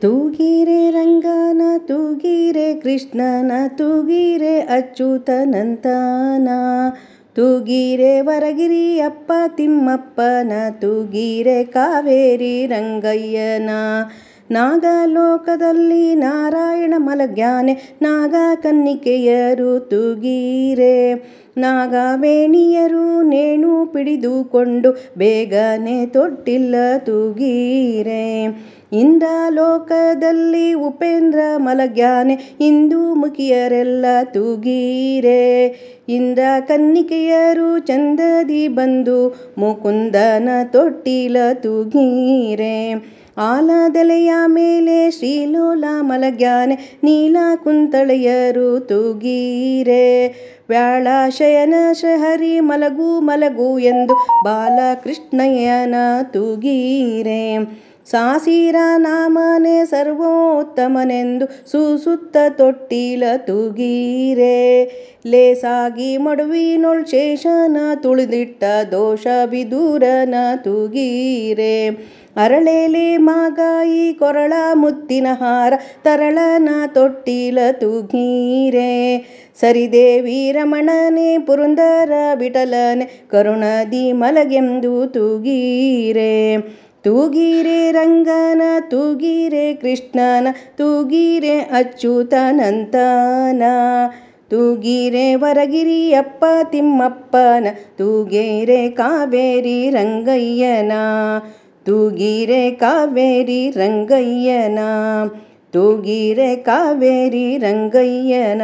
ತೂಗಿರೆ ರಂಗನ, ತೂಗಿರೆ ಕೃಷ್ಣನ, ತೂಗಿರೆ ಅಚ್ಯುತನಂತನ. ತೂಗಿರೆ ವರಗಿರಿಯಪ್ಪ ತಿಮ್ಮಪ್ಪನ, ತೂಗಿರೆ ಕಾವೇರಿ ರಂಗಯ್ಯನ. ನಾಗಲೋಕದಲ್ಲಿ ನಾರಾಯಣ ಮಲಗ್ಯಾನೆ, ನಾಗ ಕನ್ನಿಕೆಯರು ತೂಗಿರೆ. ನಾಗವೇಣಿಯರು ನೇಣು ಪಿಡಿದುಕೊಂಡು, ಬೇಗನೆ ತೊಟ್ಟಿಲ್ಲ ತೂಗಿರೆ. ಇಂದ್ರಲೋಕದಲ್ಲಿ ಉಪೇಂದ್ರ ಮಲಗ್ಯಾನೆ ಇಂದುಮುಖಿಯರೆಲ್ಲ ತೂಗೀರೆ. ಇಂದ್ರ ಕನ್ನಿಕೆಯರು ಚಂದದಿ ಬಂದು ಮುಕುಂದನ ತೊಟ್ಟಿಲ ತೂಗೀರೆ. ಆಲದೆಲೆಯ ಮೇಲೆ ಶ್ರೀಲೋಲ ಮಲಗ್ಯಾನೆ ನೀಲಕುಂತಳೆಯರು ವ್ಯಾಳ ಶಯನ ಶಹರಿ ಮಲಗು ಮಲಗು ಎಂದು ಬಾಲಕೃಷ್ಣಯ್ಯನ ತೂಗಿರೆ. ಸಾಸಿರ ನಾಮನೆ ಸರ್ವೋತ್ತಮನೆಂದು ಸುಸುತ್ತ ತೊಟ್ಟಿಲ ತುಗೀರೆ. ಲೇಸಾಗಿ ಮಡುವಿನೊಳ್ ಶೇಷನ ತುಳಿದಿಟ್ಟ ದೋಷ ಬಿದೂರನ ತುಗೀರೆ. ಅರಳೇಲಿ ಮಾಗಾಯಿ ಕೊರಳ ಮುತ್ತಿನ ಹಾರ ತರಳನ ತೊಟ್ಟಿಲ ತುಗೀರೆ. ಸರಿದೇವಿ ರಮಣನೆ ಪುರಂದರ ಬಿಟಲನೆ ಕರುಣದಿ ಮಲಗೆಂದು ತೂಗಿರೆ. ತೂಗಿರೆ ರಂಗನ, ತೂಗಿರೆ ಕೃಷ್ಣನ, ತೂಗಿರೆ ಅಚ್ಯುತನಂತನ. ತೂಗಿರೆ ವರಗಿರಿಯಪ್ಪ ತಿಮ್ಮಪ್ಪನ, ತೂಗಿರೆ ಕಾವೇರಿ ರಂಗಯ್ಯನ. ತೂಗಿರೆ ಕಾವೇರಿ ರಂಗಯ್ಯನ, ತೂಗಿರೆ ಕಾವೇರಿ ರಂಗಯ್ಯನ.